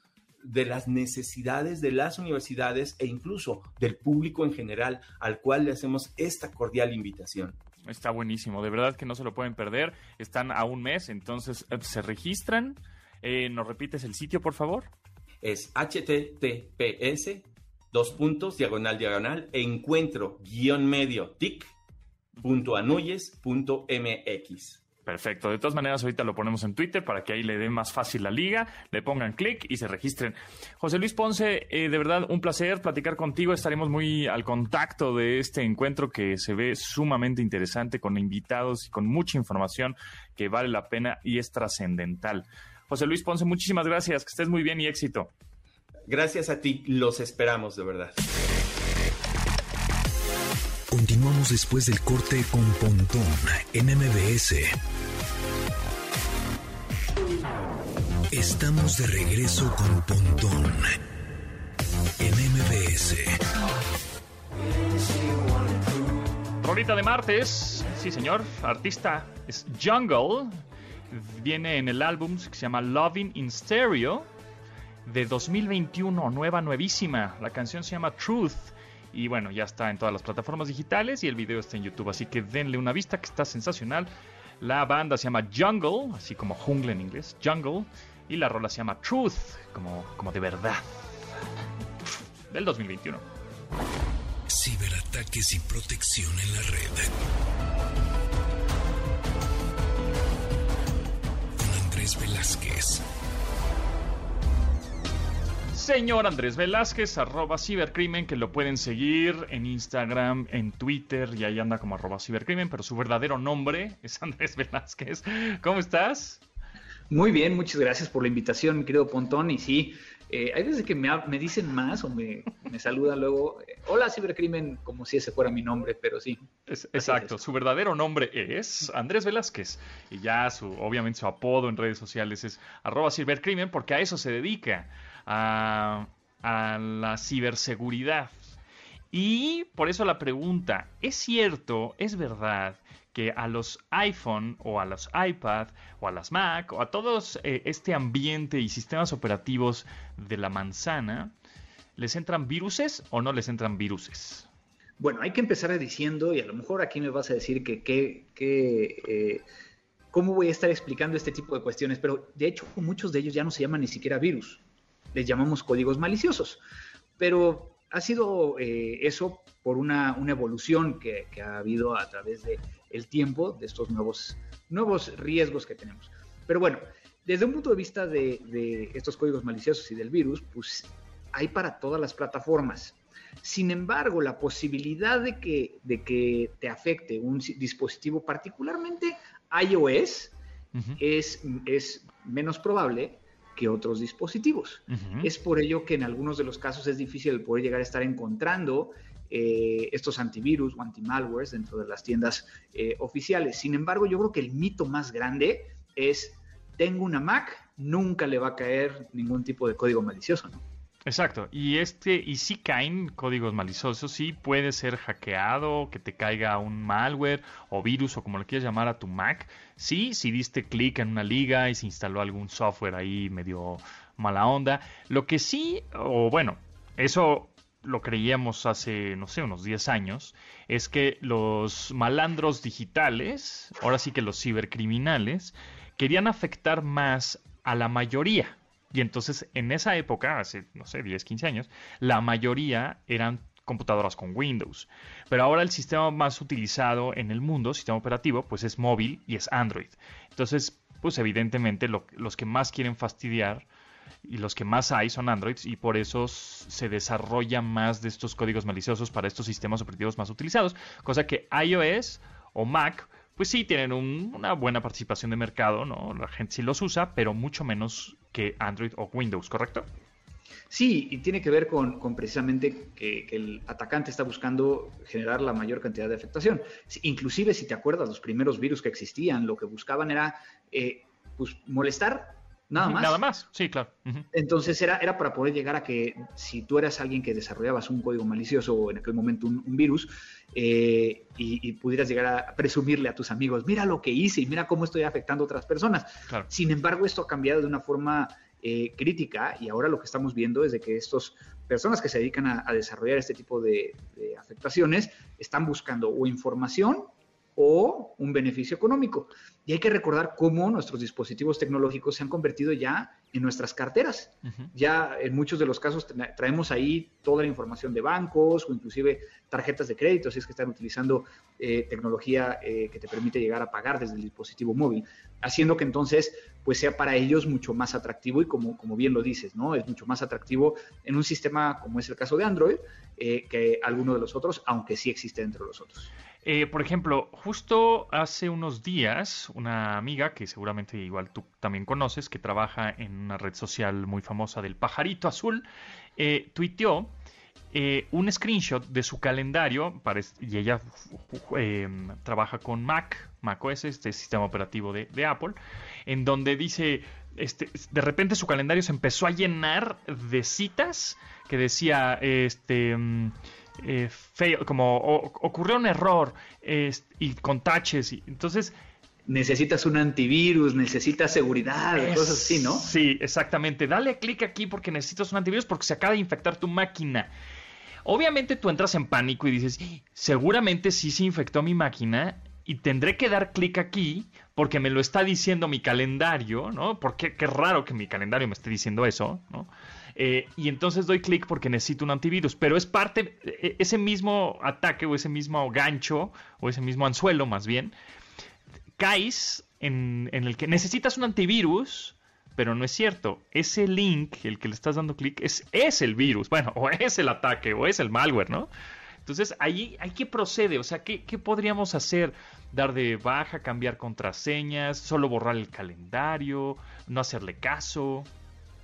de las necesidades de las universidades e incluso del público en general al cual le hacemos esta cordial invitación. Está buenísimo, de verdad que no se lo pueden perder. Están a un mes, entonces eh, se registran. Eh, ¿Nos repites el sitio, por favor? Es https dos puntos diagonal diagonal encuentro guion medio tic punto punto mx. Perfecto. De todas maneras, ahorita lo ponemos en Twitter para que ahí le dé más fácil la liga, le pongan clic y se registren. José Luis Ponce, eh, de verdad un placer platicar contigo. Estaremos muy al contacto de este encuentro que se ve sumamente interesante con invitados y con mucha información que vale la pena y es trascendental. José Luis Ponce, muchísimas gracias. Que estés muy bien y éxito. Gracias a ti. Los esperamos de verdad. Continuamos después del corte con Pontón en MBS. Estamos de regreso con Pontón en MBS. Rolita de martes, sí señor, artista es Jungle, viene en el álbum que se llama Loving in Stereo de 2021, nueva, nuevísima. La canción se llama Truth y bueno, ya está en todas las plataformas digitales y el video está en YouTube, así que denle una vista que está sensacional. La banda se llama Jungle, así como jungle en inglés, Jungle, y la rola se llama Truth, como, como de verdad, del 2021. Ciberataques y protección en la red. Con Andrés Velázquez. Señor Andrés Velázquez, arroba cibercrimen, que lo pueden seguir en Instagram, en Twitter, y ahí anda como arroba cibercrimen, pero su verdadero nombre es *laughs* Andrés Velázquez. ¿Cómo estás? Muy bien, muchas gracias por la invitación, querido Pontón. Y sí, eh, hay veces que me, dicen más o me, me saludan luego, eh, hola cibercrimen, como si ese fuera mi nombre, pero sí. exacto, su verdadero nombre es Andrés Velázquez y ya su, obviamente su apodo en redes sociales es arroba cibercrimen porque a eso se dedica a, la ciberseguridad. Y por eso la pregunta, ¿es cierto, es verdad que a los iPhone o a los iPad o a las Mac o a todos eh, este ambiente y sistemas operativos de la manzana, ¿les entran viruses o no les entran viruses? Bueno, hay que empezar diciendo, y a lo mejor aquí me vas a decir que, que, eh, cómo voy a estar explicando este tipo de cuestiones, pero de hecho muchos de ellos ya no se llaman ni siquiera virus les llamamos códigos maliciosos. Pero ha sido eh, eso por una, evolución que, ha habido a través del el tiempo de estos nuevos, nuevos riesgos que tenemos. Pero bueno, desde un punto de vista de, estos códigos maliciosos y del virus, pues hay para todas las plataformas. Sin embargo, la posibilidad de que, de que te afecte un dispositivo, particularmente iOS, es, es menos probable que otros dispositivos. Es por ello que en algunos de los casos es difícil poder llegar a estar encontrando eh, estos antivirus o antimalwares dentro de las tiendas eh, oficiales. Sin embargo, yo creo que el mito más grande es, tengo una Mac, nunca le va a caer ningún tipo de código malicioso, ¿no? Exacto, y este, y sí caen códigos maliciosos, sí puede ser hackeado, que te caiga un malware o virus o como lo quieras llamar a tu Mac. Sí, si diste clic en una liga y se instaló algún software ahí medio mala onda. Lo que sí, o bueno, eso lo creíamos hace, no sé, unos 10 años, es que los malandros digitales, ahora sí que los cibercriminales, querían afectar más a la mayoría. Y entonces en esa época, hace, no sé, 10, 15 años, la mayoría eran computadoras con Windows. Pero ahora el sistema más utilizado en el mundo, sistema operativo, pues es móvil y es Android. Entonces, pues evidentemente lo- los que más quieren fastidiar y los que más hay son Androids y por eso se desarrolla más de estos códigos maliciosos para estos sistemas operativos más utilizados, cosa que iOS o Mac pues sí tienen un- una buena participación de mercado, ¿no? La gente sí los usa, pero mucho menos que Android o Windows, ¿correcto? Sí, y tiene que ver con, con precisamente que, que el atacante está buscando generar la mayor cantidad de afectación. Si- Inclusive, si te acuerdas, los primeros virus que existían, lo que buscaban era eh, pues, molestar nada más. Nada más, sí, claro. Entonces era, era para poder llegar a que si tú eras alguien que desarrollabas un código malicioso o en aquel momento un, un virus eh, y, y pudieras llegar a presumirle a tus amigos, mira lo que hice y mira cómo estoy afectando a otras personas. Claro. Sin embargo, esto ha cambiado de una forma eh, crítica y ahora lo que estamos viendo es de que estas personas que se dedican a, a desarrollar este tipo de, de afectaciones están buscando o información o un beneficio económico. Y hay que recordar cómo nuestros dispositivos tecnológicos se han convertido ya en nuestras carteras. Ya en muchos de los casos tra- traemos ahí toda la información de bancos o inclusive tarjetas de crédito, si es que están utilizando eh, tecnología eh, que te permite llegar a pagar desde el dispositivo móvil, haciendo que entonces pues sea para ellos mucho más atractivo y como, como bien lo dices, ¿no? Es mucho más atractivo en un sistema como es el caso de Android eh, que alguno de los otros, aunque sí existe dentro de los otros. Eh, por ejemplo, justo hace unos días, una amiga que seguramente igual tú también conoces, que trabaja en una red social muy famosa del pajarito azul, eh, tuiteó eh, un screenshot de su calendario, y ella eh, trabaja con Mac, Mac OS, este sistema operativo de, Apple, en donde dice, este, de repente su calendario se empezó a llenar de citas que decía, este... eh, fail, como o- ocurrió un error es- y con taches. Y, entonces, Necesitas un antivirus, necesitas seguridad, es- cosas así, ¿no? Sí, exactamente. Dale clic aquí porque necesitas un antivirus porque se acaba de infectar tu máquina. Obviamente tú entras en pánico y dices, seguramente sí se infectó mi máquina y tendré que dar clic aquí porque me lo está diciendo mi calendario, ¿no? Porque qué raro que mi calendario me esté diciendo eso, ¿no? Eh, y entonces doy clic porque necesito un antivirus, pero es parte, e- ese mismo ataque o ese mismo gancho o ese mismo anzuelo más bien, caes en, en el que necesitas un antivirus, pero no es cierto. Ese link, el que le estás dando clic, es, es el virus, bueno, o es el ataque, o es el malware, ¿no? Entonces, ahí hay que procede, o sea, ¿qué, ¿qué podríamos hacer? Dar de baja, cambiar contraseñas, solo borrar el calendario, no hacerle caso.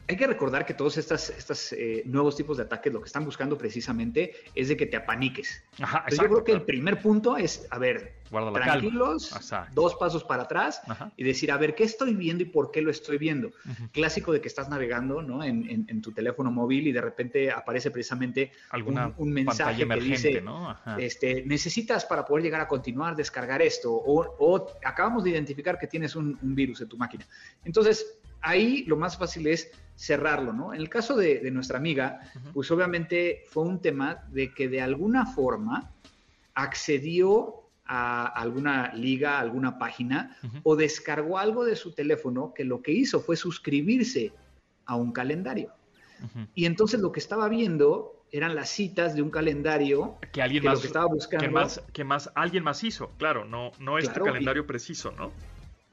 Hay que recordar que todos estos estas, eh, nuevos tipos de ataques lo que están buscando precisamente es de que te apaniques. Ajá, Entonces, yo creo que el primer punto es, a ver, tranquilos. Exacto. dos pasos para atrás Ajá. y decir, a ver, ¿qué estoy viendo y por qué lo estoy viendo? Clásico de que estás navegando ¿no? en, en- en tu teléfono móvil y de repente aparece precisamente Alguna un, un mensaje que dice, ¿no? Este, necesitas para poder llegar a continuar, descargar esto, o, o acabamos de identificar que tienes un, un virus en tu máquina. Entonces, ahí lo más fácil es cerrarlo, ¿no? En el caso de, de nuestra amiga, pues obviamente fue un tema de que de alguna forma accedió a alguna liga, a alguna página, o descargó algo de su teléfono que lo que hizo fue suscribirse a un calendario. Y entonces lo que estaba viendo eran las citas de un calendario Que alguien que más, lo que estaba buscando que más, que más, alguien más hizo, claro, no, no este Claro, y- calendario preciso, ¿no?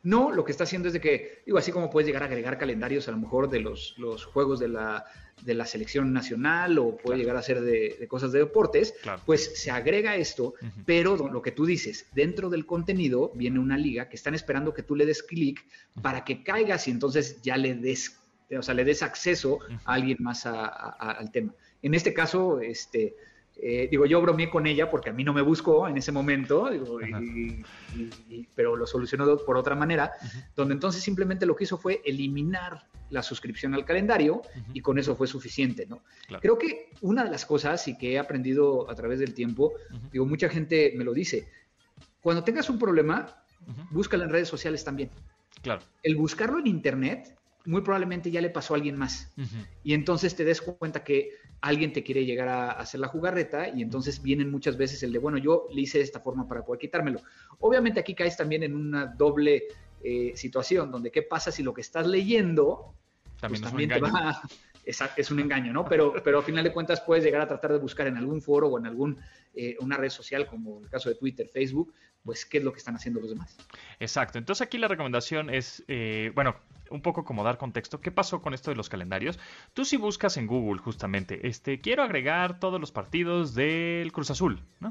No, lo que está haciendo es de que, digo, así como puedes llegar a agregar calendarios a lo mejor de los, los juegos de la, de la selección nacional o puede Claro. llegar a ser de, de cosas de deportes, Claro. pues se agrega esto, pero lo que tú dices, dentro del contenido viene una liga que están esperando que tú le des clic para que caigas y entonces ya le des o sea, le des acceso a alguien más al tema. En este caso, este, eh, digo, yo bromeé con ella porque a mí no me buscó en ese momento, pero lo solucionó por otra manera, donde entonces simplemente lo que hizo fue eliminar la suscripción al calendario y con eso fue suficiente, ¿no? Creo que una de las cosas y que he aprendido a través del tiempo, digo, mucha gente me lo dice, cuando tengas un problema, búscalo en redes sociales también. Claro. El buscarlo en internet muy probablemente ya le pasó a alguien más. Y entonces te des cuenta que alguien te quiere llegar a hacer la jugarreta y entonces vienen muchas veces el de, bueno, yo le hice de esta forma para poder quitármelo. Obviamente aquí caes también en una doble eh, situación, donde qué pasa si lo que estás leyendo también, pues, te va... Es, un engaño, ¿no? Pero, pero al final de cuentas puedes llegar a tratar de buscar en algún foro o en algún eh, una red social como el caso de Twitter, Facebook, pues qué es lo que están haciendo los demás. Exacto. Entonces aquí la recomendación es, eh, bueno, un poco como dar contexto. ¿Qué pasó con esto de los calendarios? Tú si buscas en Google justamente, este, quiero agregar todos los partidos del Cruz Azul, ¿no?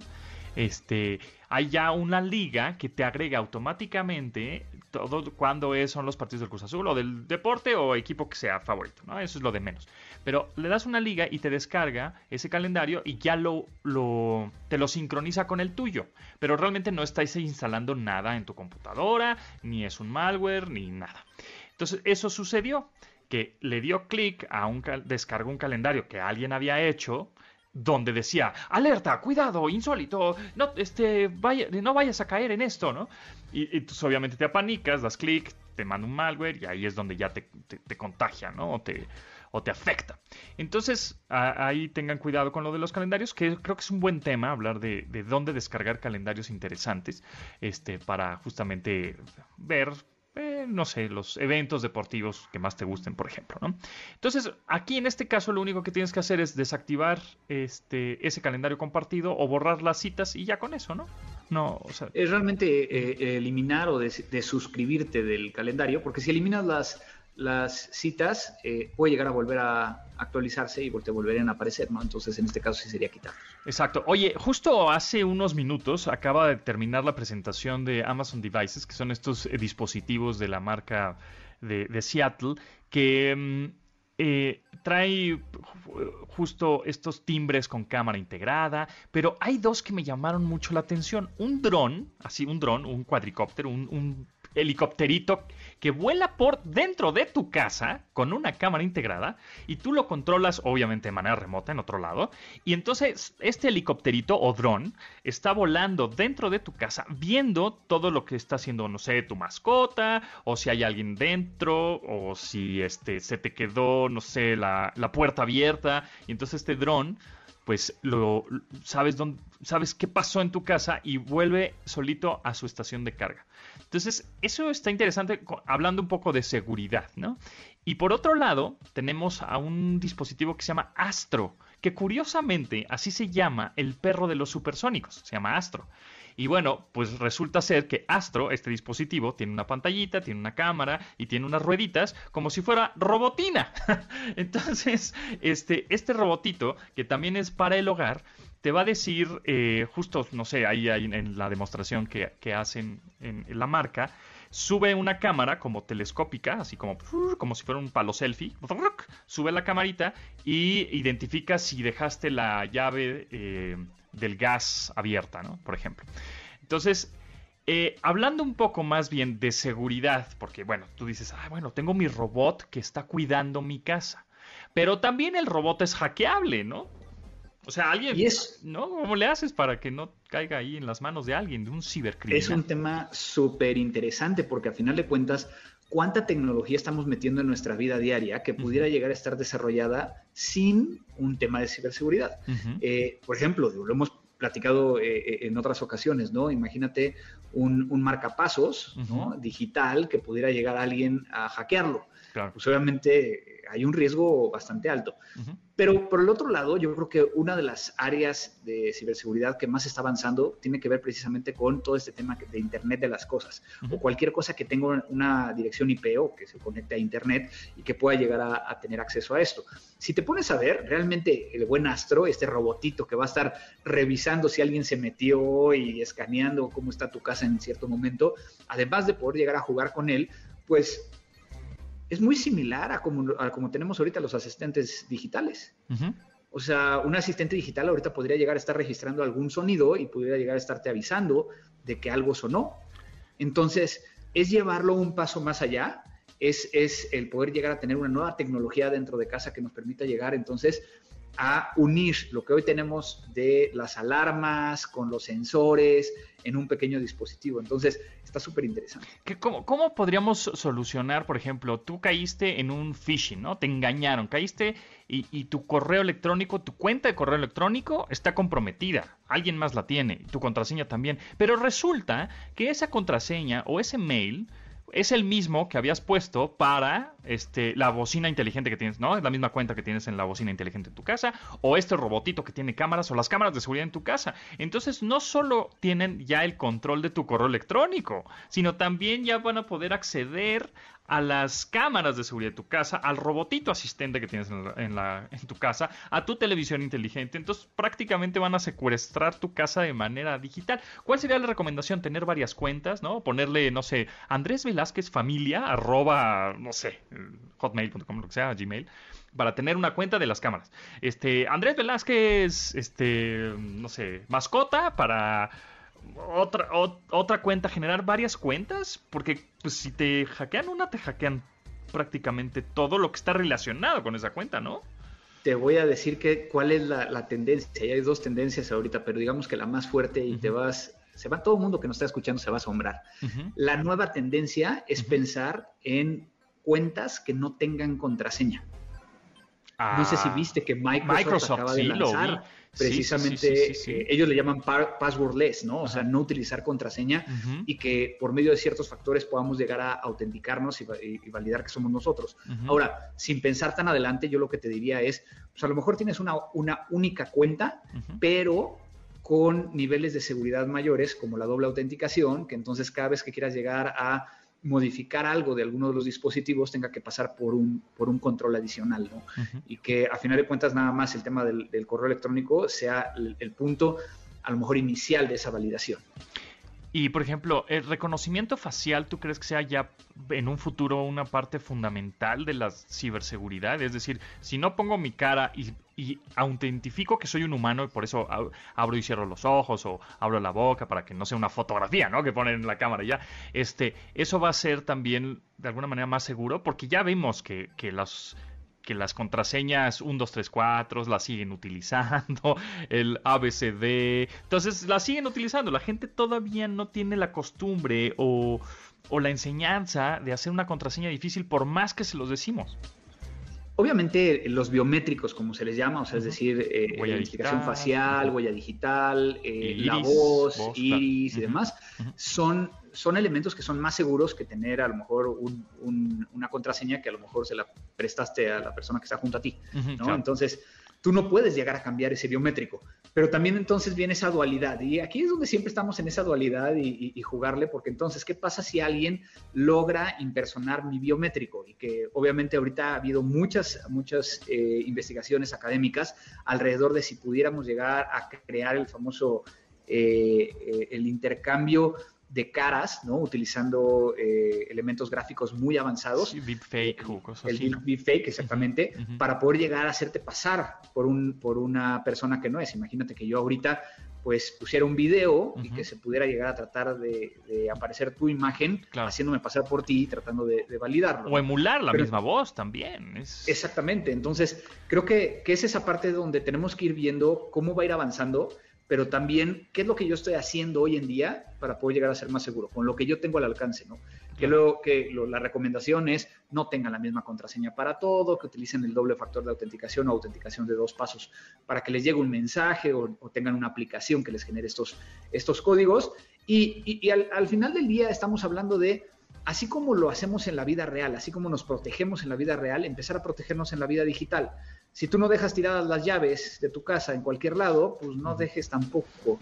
Este, hay ya una liga que te agrega automáticamente todo cuando es, son los partidos del Cruz Azul o del deporte o equipo que sea favorito, ¿no? Eso es lo de menos. Pero le das una liga y te descarga ese calendario y ya lo, lo te lo sincroniza con el tuyo. Pero realmente no estáis instalando nada en tu computadora, ni es un malware, ni nada. Entonces, eso sucedió, que le dio clic a un, descargó un calendario que alguien había hecho, donde decía, alerta, cuidado, insólito, no, este, vaya, no vayas a caer en esto, ¿no? Y, entonces obviamente te apanicas, das clic, te manda un malware y ahí es donde ya te, contagia, ¿no? O te, o te afecta. Entonces, ahí tengan cuidado con lo de los calendarios, que creo que es un buen tema hablar de, de dónde descargar calendarios interesantes, este, para justamente ver eh, no sé, los eventos deportivos que más te gusten, por ejemplo, ¿no? Entonces, aquí en este caso lo único que tienes que hacer es desactivar este, ese calendario compartido o borrar las citas y ya con eso, ¿no? No, o sea... Es realmente eh, eliminar o desuscribirte del calendario, porque si eliminas las, las citas, eh, puede llegar a volver a actualizarse y te volverían a aparecer, ¿no? Entonces, en este caso sí sería quitar. Exacto. Oye, justo hace unos minutos acaba de terminar la presentación de Amazon Devices, que son estos eh, dispositivos de la marca de, Seattle, que mm, eh, trae justo estos timbres con cámara integrada, pero hay dos que me llamaron mucho la atención. Un dron, así un dron, un cuadricóptero, un, un helicópterito que vuela por dentro de tu casa con una cámara integrada y tú lo controlas obviamente de manera remota en otro lado y entonces este helicópterito o dron está volando dentro de tu casa viendo todo lo que está haciendo no sé tu mascota o si hay alguien dentro o si este se te quedó no sé la, la puerta abierta y entonces este dron pues lo sabes dónde, sabes qué pasó en tu casa y vuelve solito a su estación de carga. Entonces, eso está interesante hablando un poco de seguridad, ¿no? Y por otro lado, tenemos a un dispositivo que se llama Astro, que curiosamente así se llama el perro de los supersónicos, se llama Astro. Y bueno, pues resulta ser que Astro, este dispositivo, tiene una pantallita, tiene una cámara y tiene unas rueditas como si fuera robotina. *laughs* Entonces, este, este robotito, que también es para el hogar, te va a decir, eh, justo, no sé, ahí, en la demostración que, hacen en, la marca, sube una cámara como telescópica, así como, *laughs* como si fuera un palo selfie, *laughs* sube la camarita y identifica si dejaste la llave eh, del gas abierta, ¿no? Por ejemplo. Entonces, eh, hablando un poco más bien de seguridad, porque bueno, tú dices, ah, bueno, tengo mi robot que está cuidando mi casa. Pero también el robot es hackeable, ¿no? O sea, alguien, ¿no? ¿Cómo le haces para que no caiga ahí en las manos de alguien, de un cibercriminal? Es un tema súper interesante porque al final de cuentas, ¿cuánta tecnología estamos metiendo en nuestra vida diaria que pudiera llegar a estar desarrollada sin un tema de ciberseguridad? Eh, por ejemplo, lo hemos platicado eh, eh, en otras ocasiones, ¿no? Imagínate un, marcapasos digital que pudiera llegar a alguien a hackearlo. Pues obviamente hay un riesgo bastante alto. Pero por el otro lado, yo creo que una de las áreas de ciberseguridad que más está avanzando tiene que ver precisamente con todo este tema de Internet de las cosas o cualquier cosa que tenga una dirección IP o que se conecte a Internet y que pueda llegar a, tener acceso a esto. Si te pones a ver, realmente el buen Astro, este robotito que va a estar revisando si alguien se metió y escaneando cómo está tu casa en cierto momento, además de poder llegar a jugar con él, pues es muy similar a como, como tenemos ahorita los asistentes digitales. O sea, un asistente digital ahorita podría llegar a estar registrando algún sonido y podría llegar a estarte avisando de que algo sonó. Entonces, es llevarlo un paso más allá, es, es el poder llegar a tener una nueva tecnología dentro de casa que nos permita llegar entonces a unir lo que hoy tenemos de las alarmas con los sensores en un pequeño dispositivo. Entonces, está súper interesante. Cómo, ¿Cómo podríamos solucionar, por ejemplo, tú caíste en un phishing, ¿no? Te engañaron, caíste y, y, tu correo electrónico, tu cuenta de correo electrónico está comprometida. Alguien más la tiene, tu contraseña también. Pero resulta que esa contraseña o ese mail es el mismo que habías puesto para este, la bocina inteligente que tienes, ¿no? Es la misma cuenta que tienes en la bocina inteligente en tu casa, o este robotito que tiene cámaras, o las cámaras de seguridad en tu casa. Entonces, no solo tienen ya el control de tu correo electrónico, sino también ya van a poder acceder a las cámaras de seguridad de tu casa, al robotito asistente que tienes en, la, en, tu casa, a tu televisión inteligente. Entonces prácticamente van a secuestrar tu casa de manera digital. ¿Cuál sería la recomendación? Tener varias cuentas, ¿no? Ponerle, no sé, Andrés Velázquez Familia, arroba, no sé, hotmail.com, lo que sea, Gmail, para tener una cuenta de las cámaras. Este, Andrés Velázquez, este, no sé, mascota para otra, otra cuenta, generar varias cuentas, porque pues, si te hackean una, te hackean prácticamente todo lo que está relacionado con esa cuenta, ¿no? Te voy a decir que cuál es la, tendencia. hay dos tendencias ahorita, pero digamos que la más fuerte y te vas, se va todo el mundo que nos está escuchando se va a asombrar. La nueva tendencia es pensar en cuentas que no tengan contraseña. no sé si ah, viste que Microsoft, acaba de lanzar precisamente eh, ellos le llaman passwordless, ¿no? O sea, no utilizar contraseña y que por medio de ciertos factores podamos llegar a autenticarnos y, validar que somos nosotros. Ahora, sin pensar tan adelante, yo lo que te diría es, pues a lo mejor tienes una, una única cuenta, pero con niveles de seguridad mayores como la doble autenticación, que entonces cada vez que quieras llegar a modificar algo de alguno de los dispositivos tenga que pasar por un, por un control adicional, ¿no? Y que a final de cuentas nada más el tema del, correo electrónico sea el, punto a lo mejor inicial de esa validación. Y por ejemplo, ¿el reconocimiento facial tú crees que sea ya en un futuro una parte fundamental de la ciberseguridad? Es decir, si no pongo mi cara y, autentifico que soy un humano y por eso abro y cierro los ojos o abro la boca para que no sea una fotografía, ¿no? Que ponen en la cámara ya. Este, eso va a ser también de alguna manera más seguro porque ya vimos que, que los que las contraseñas 1, 2, 3, 4 las siguen utilizando, *laughs* el ABCD, entonces las siguen utilizando, la gente todavía no tiene la costumbre o, o la enseñanza de hacer una contraseña difícil por más que se los decimos. Obviamente los biométricos, como se les llama, o sea, es decir, eh, identificación facial, huella digital, eh, la voz, iris y demás, son, son elementos que son más seguros que tener a lo mejor una contraseña que a lo mejor se la prestaste a la persona que está junto a ti, ¿no? Entonces, tú no puedes llegar a cambiar ese biométrico. Pero también entonces viene esa dualidad. Y aquí es donde siempre estamos en esa dualidad y, jugarle, porque entonces, ¿qué pasa si alguien logra impersonar mi biométrico? Y que obviamente ahorita ha habido muchas, muchas eh, investigaciones académicas alrededor de si pudiéramos llegar a crear el famoso, eh, eh, el intercambio de caras, ¿no? Utilizando eh, elementos gráficos muy avanzados. Sí, deepfake o cosas El así. deepfake, exactamente, para poder llegar a hacerte pasar por, un, por una persona que no es. Imagínate que yo ahorita pues pusiera un video y que se pudiera llegar a tratar de, aparecer tu imagen haciéndome pasar por ti tratando de, validarlo. O emular la misma voz también. Exactamente, entonces creo que, que es esa parte donde tenemos que ir viendo cómo va a ir avanzando pero también qué es lo que yo estoy haciendo hoy en día para poder llegar a ser más seguro, con lo que yo tengo al alcance, ¿no? Que, luego, que la recomendación es no tengan la misma contraseña para todo, que utilicen el doble factor de autenticación o autenticación de dos pasos para que les llegue un mensaje o, tengan una aplicación que les genere estos, estos códigos. Y, al, final del día estamos hablando de así como lo hacemos en la vida real, así como nos protegemos en la vida real, empezar a protegernos en la vida digital si tú no dejas tiradas las llaves de tu casa en cualquier lado, pues no dejes tampoco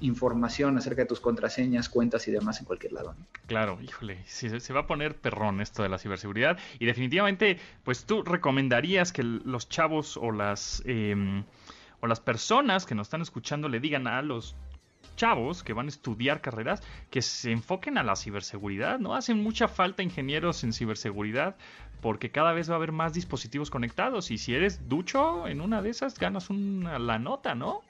información acerca de tus contraseñas, cuentas y demás en cualquier lado. Claro, híjole, se, va a poner perrón esto de la ciberseguridad y definitivamente, pues tú recomendarías que los chavos o las em, o las personas que nos están escuchando le digan a los chavos que van a estudiar carreras que se enfoquen a la ciberseguridad, ¿no? Hacen mucha falta ingenieros en ciberseguridad porque cada vez va a haber más dispositivos conectados y si eres ducho en una de esas ganas una, la nota, ¿no?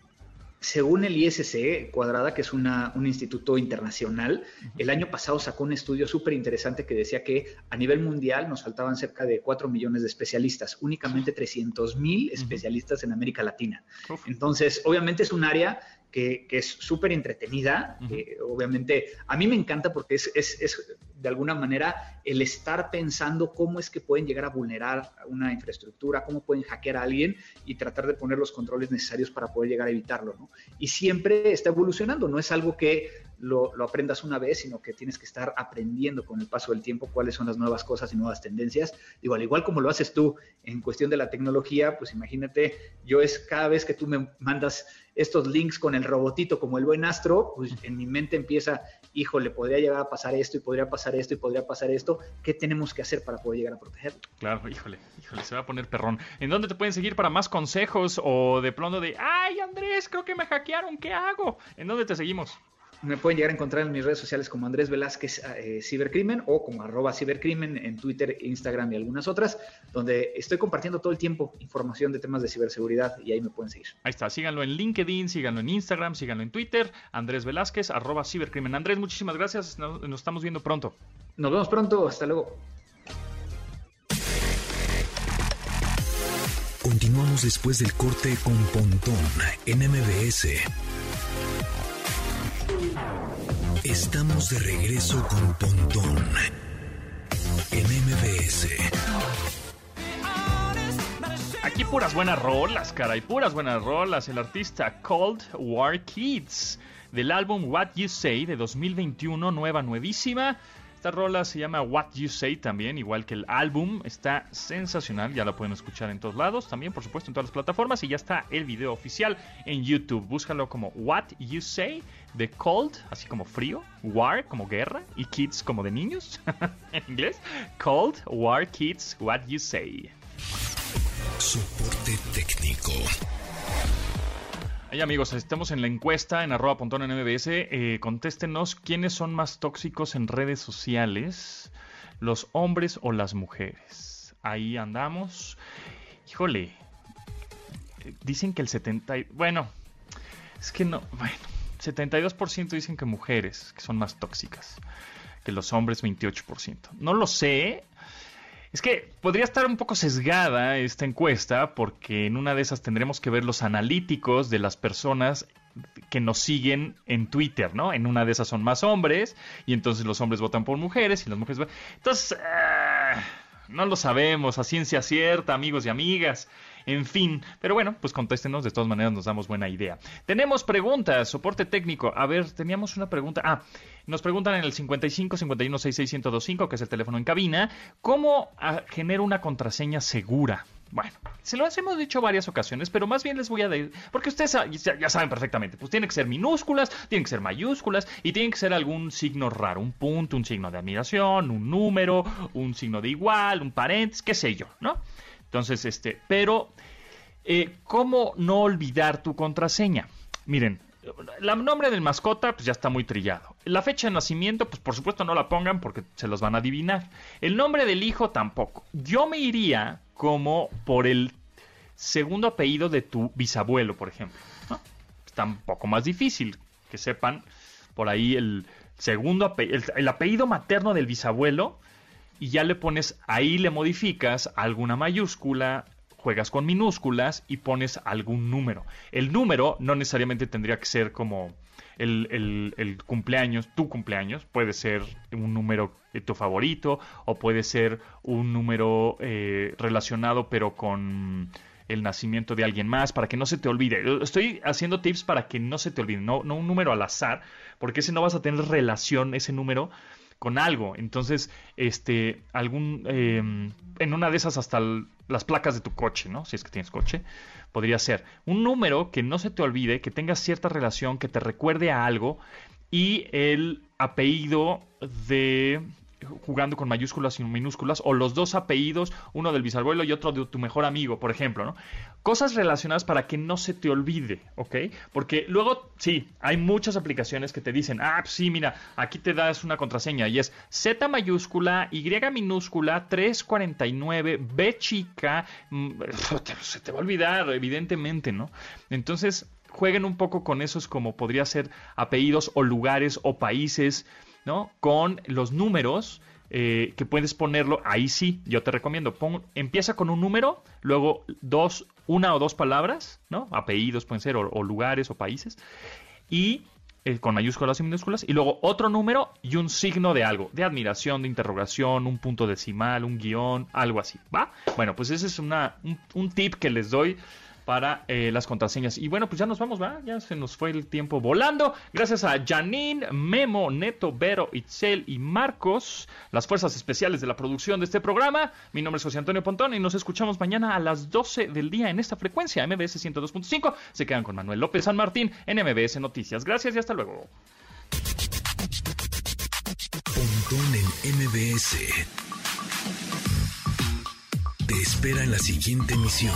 Según el ISC Cuadrada, que es una, un instituto internacional, el año pasado sacó un estudio súper interesante que decía que a nivel mundial nos faltaban cerca de 4 millones de especialistas, únicamente 300 mil especialistas en América Latina. Entonces, obviamente es un área que, es súper entretenida. obviamente, a mí me encanta porque es, es, es, de alguna manera el estar pensando cómo es que pueden llegar a vulnerar una infraestructura, cómo pueden hackear a alguien y tratar de poner los controles necesarios para poder llegar a evitarlo. ¿no? Y siempre está evolucionando, no es algo que lo, lo, aprendas una vez, sino que tienes que estar aprendiendo con el paso del tiempo cuáles son las nuevas cosas y nuevas tendencias. Digo, al igual como lo haces tú en cuestión de la tecnología, pues imagínate, yo es cada vez que tú me mandas estos links con el robotito como el buen astro, pues en mi mente empieza, híjole, podría llegar a pasar esto y podría pasar esto y podría pasar esto, ¿qué tenemos que hacer para poder llegar a protegerlo? Claro, híjole, híjole, se va a poner perrón. ¿En dónde te pueden seguir para más consejos o de pronto de, ay Andrés, creo que me hackearon, ¿qué hago? ¿En dónde te seguimos? Me pueden llegar a encontrar en mis redes sociales como Andrés Velázquez eh, Cibercrimen o como arroba Cibercrimen en Twitter, Instagram y algunas otras, donde estoy compartiendo todo el tiempo información de temas de ciberseguridad y ahí me pueden seguir. Ahí está, síganlo en LinkedIn, síganlo en Instagram, síganlo en Twitter, Andrés Velázquez, arroba Cibercrimen. Andrés, muchísimas gracias, nos, nos estamos viendo pronto. Nos vemos pronto, hasta luego. Continuamos después del corte con Pontón en MBS. Estamos de regreso con Pontón en MBS. Aquí puras buenas rolas, cara, y puras buenas rolas. El artista Cold War Kids del álbum What You Say de 2021, nueva, nuevísima. Esta rola se llama What You Say también, igual que el álbum. Está sensacional, ya la pueden escuchar en todos lados, también por supuesto en todas las plataformas. Y ya está el video oficial en YouTube. Búscalo como What You Say de Cold, así como frío, War como guerra y Kids como de niños *laughs* en inglés. Cold War Kids, What You Say. Soporte técnico. Hey amigos, estamos en la encuesta en arroba pontón en. Eh, contéstenos quiénes son más tóxicos en redes sociales, los hombres o las mujeres. Ahí andamos. Híjole, dicen que el 70... Bueno, es que no... Bueno, 72% dicen que mujeres, que son más tóxicas que los hombres 28%. No lo sé, es que podría estar un poco sesgada esta encuesta porque en una de esas tendremos que ver los analíticos de las personas que nos siguen en Twitter, ¿no? En una de esas son más hombres y entonces los hombres votan por mujeres y las mujeres... Entonces, uh, no lo sabemos a ciencia cierta, amigos y amigas. En fin, pero bueno, pues contéstenos, de todas maneras nos damos buena idea. Tenemos preguntas, soporte técnico. A ver, teníamos una pregunta. Ah, nos preguntan en el 55 51 66 1025, que es el teléfono en cabina, ¿cómo ah, genero una contraseña segura? Bueno, se lo hemos dicho varias ocasiones, pero más bien les voy a decir, porque ustedes ya, saben perfectamente, pues tiene que ser minúsculas, tienen que ser mayúsculas y tiene que ser algún signo raro, un punto, un signo de admiración, un número, un signo de igual, un paréntesis, qué sé yo, ¿no? Entonces, este, pero, eh, ¿cómo no olvidar tu contraseña? Miren, el nombre del mascota, pues ya está muy trillado. La fecha de nacimiento, pues por supuesto no la pongan porque se los van a adivinar. El nombre del hijo tampoco. Yo me iría como por el segundo apellido de tu bisabuelo, por ejemplo. Está un poco más difícil que sepan por ahí el segundo apellido, el apellido materno del bisabuelo y ya le pones, ahí le modificas alguna mayúscula, juegas con minúsculas y pones algún número. El número no necesariamente tendría que ser como el, cumpleaños, tu cumpleaños, puede ser un número de tu favorito o puede ser un número eh, relacionado pero con el nacimiento de alguien más, para que no se te olvide. Estoy haciendo tips para que no se te olvide, no, no un número al azar, porque ese no vas a tener relación, ese número, con algo. Entonces, este, algún, em, en una de esas hasta las placas de tu coche, ¿no? Si es que tienes coche, podría ser un número que no se te olvide, que tenga cierta relación, que te recuerde a algo y el apellido de jugando con mayúsculas y minúsculas, o los dos apellidos, uno del bisabuelo y otro de tu mejor amigo, por ejemplo, ¿no? Cosas relacionadas para que no se te olvide, ¿ok? Porque luego, sí, hay muchas aplicaciones que te dicen, ah, sí, mira, aquí te das una contraseña y es Z mayúscula, Y minúscula, 349, B chica, mm, se te va a olvidar, evidentemente, ¿no? Entonces, jueguen un poco con esos como podría ser apellidos o lugares o países, Con los números. Eh, que puedes ponerlo, ahí sí, yo te recomiendo, empieza con un número, luego dos, una o dos palabras, ¿no? Apellidos pueden ser, o, lugares o países, y eh, con mayúsculas y minúsculas, y luego otro número y un signo de algo, de admiración, de interrogación, un punto decimal, un guion, algo así, ¿va? Bueno, pues ese es un tip que les doy para eh, las contraseñas. Y bueno, pues ya nos vamos, ¿va? Ya se nos fue el tiempo volando. Gracias a Janine, Memo, Neto, Vero, Itzel y Marcos, las fuerzas especiales de la producción de este programa. Mi nombre es José Antonio Pontón y nos escuchamos mañana a las 12 del día en esta frecuencia, MBS 102.5. Se quedan con Manuel López San Martín en MBS Noticias. Gracias y hasta luego. Pontón en MBS. Te espera en la siguiente emisión.